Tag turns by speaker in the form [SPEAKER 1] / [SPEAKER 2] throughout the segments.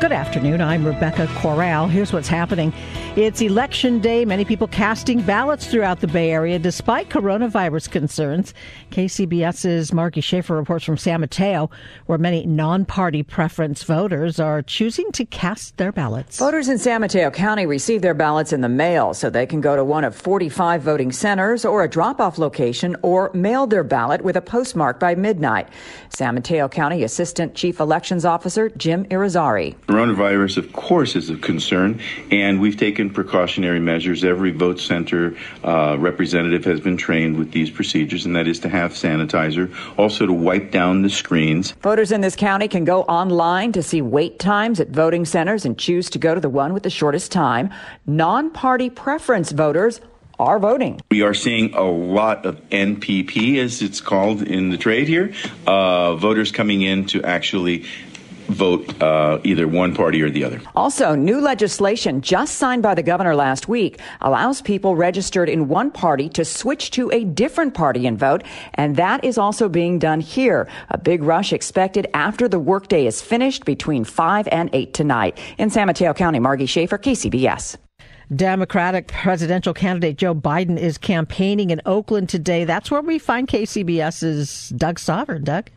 [SPEAKER 1] Good afternoon. I'm Rebecca Corral. Here's what's happening. It's election day. Many people casting ballots throughout the Bay Area despite coronavirus concerns. KCBS's Margie Schaefer reports from San Mateo, where many non party preference voters are choosing to cast their ballots.
[SPEAKER 2] Voters in San Mateo County receive their ballots in the mail so they can go to one of 45 voting centers or a drop off location or mail their ballot with a postmark by midnight. San Mateo County Assistant Chief Elections Officer Jim Irizarry.
[SPEAKER 3] Coronavirus, of course, is of concern, and we've taken precautionary measures. Every vote center uh, representative has been trained with these procedures, and that is to have sanitizer, also to wipe down the screens.
[SPEAKER 2] Voters in this county can go online to see wait times at voting centers and choose to go to the one with the shortest time. Non party preference voters are voting.
[SPEAKER 3] We are seeing a lot of NPP, as it's called in the trade here, uh, voters coming in to actually vote uh, either one party or the other.
[SPEAKER 2] Also, new legislation just signed by the governor last week allows people registered in one party to switch to a different party and vote, and that is also being done here. A big rush expected after the workday is finished between 5 and 8 tonight. In San Mateo County, Margie Schaefer, KCBS.
[SPEAKER 1] Democratic presidential candidate Joe Biden is campaigning in Oakland today. That's where we find KCBS's Doug Sovern. Doug?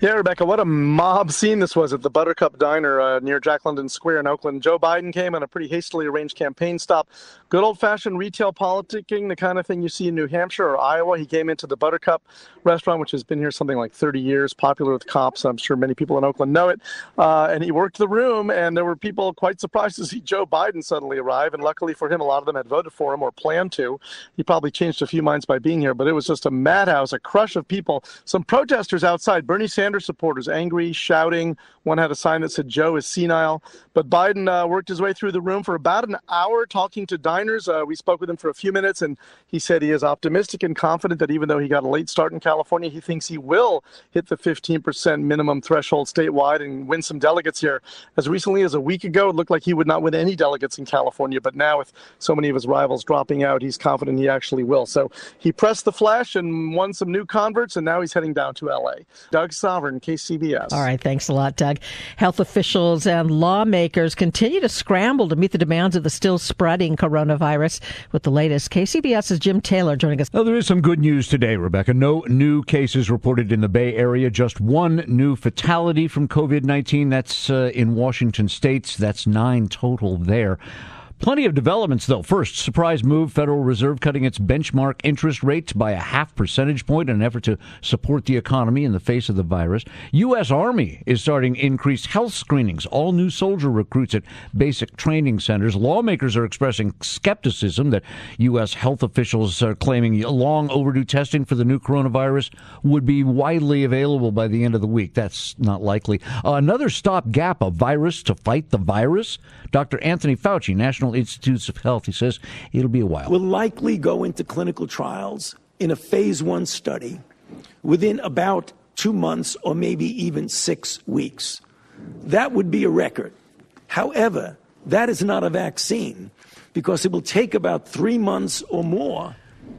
[SPEAKER 4] Yeah, Rebecca, what a mob scene this was at the Buttercup Diner uh, near Jack London Square in Oakland. Joe Biden came on a pretty hastily arranged campaign stop. Good old fashioned retail politicking, the kind of thing you see in New Hampshire or Iowa. He came into the Buttercup restaurant, which has been here something like 30 years, popular with cops. I'm sure many people in Oakland know it. Uh, and he worked the room, and there were people quite surprised to see Joe Biden suddenly arrive. And luckily for him, a lot of them had voted for him or planned to. He probably changed a few minds by being here, but it was just a madhouse, a crush of people. Some protesters outside. Bernie Sanders supporters angry, shouting. One had a sign that said Joe is senile. But Biden uh, worked his way through the room for about an hour talking to diners. Uh, we spoke with him for a few minutes, and he said he is optimistic and confident that even though he got a late start in California, he thinks he will hit the 15% minimum threshold statewide and win some delegates here. As recently as a week ago, it looked like he would not win any delegates in California, but now with so many of his rivals dropping out, he's confident he actually will. So he pressed the flash and won some new converts, and now he's heading down to LA. Doug Sovern, KCBS.
[SPEAKER 1] All right, thanks a lot, Doug. Health officials and lawmakers continue to scramble to meet the demands of the still spreading coronavirus. Virus with the latest, KCBS's Jim Taylor joining us.
[SPEAKER 5] There is some good news today, Rebecca. No new cases reported in the Bay Area, just one new fatality from COVID 19. That's uh, in Washington State. That's nine total there. Plenty of developments, though. First, surprise move Federal Reserve cutting its benchmark interest rate by a half percentage point in an effort to support the economy in the face of the virus. U.S. Army is starting increased health screenings. All new soldier recruits at basic training centers. Lawmakers are expressing skepticism that U.S. health officials are claiming long overdue testing for the new coronavirus would be widely available by the end of the week. That's not likely. Uh, another stopgap, a virus to fight the virus. Dr. Anthony Fauci, National Institutes of Health, he says it'll be a while.
[SPEAKER 6] Will likely go into clinical trials in a phase one study within about two months or maybe even six weeks. That would be a record. However, that is not a vaccine because it will take about three months or more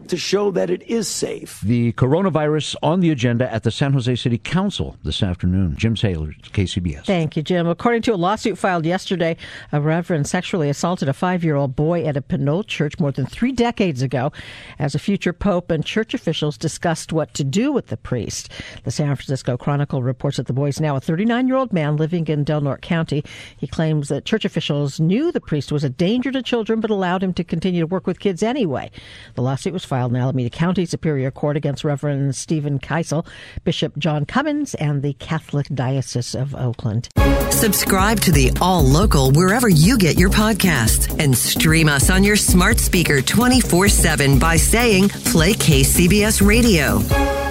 [SPEAKER 6] to show that it is safe.
[SPEAKER 5] The coronavirus on the agenda at the San Jose City Council this afternoon. Jim Saylor, KCBS.
[SPEAKER 1] Thank you, Jim. According to a lawsuit filed yesterday, a reverend sexually assaulted a five year old boy at a Pinole church more than three decades ago as a future pope and church officials discussed what to do with the priest. The San Francisco Chronicle reports that the boy is now a 39 year old man living in Del Norte County. He claims that church officials knew the priest was a danger to children but allowed him to continue to work with kids anyway. The lawsuit was filed in Alameda County Superior Court against Reverend Stephen Kiesle, Bishop John Cummins, and the Catholic Diocese of Oakland.
[SPEAKER 7] Subscribe to the All Local wherever you get your podcasts and stream us on your smart speaker 24 7 by saying Play KCBS Radio.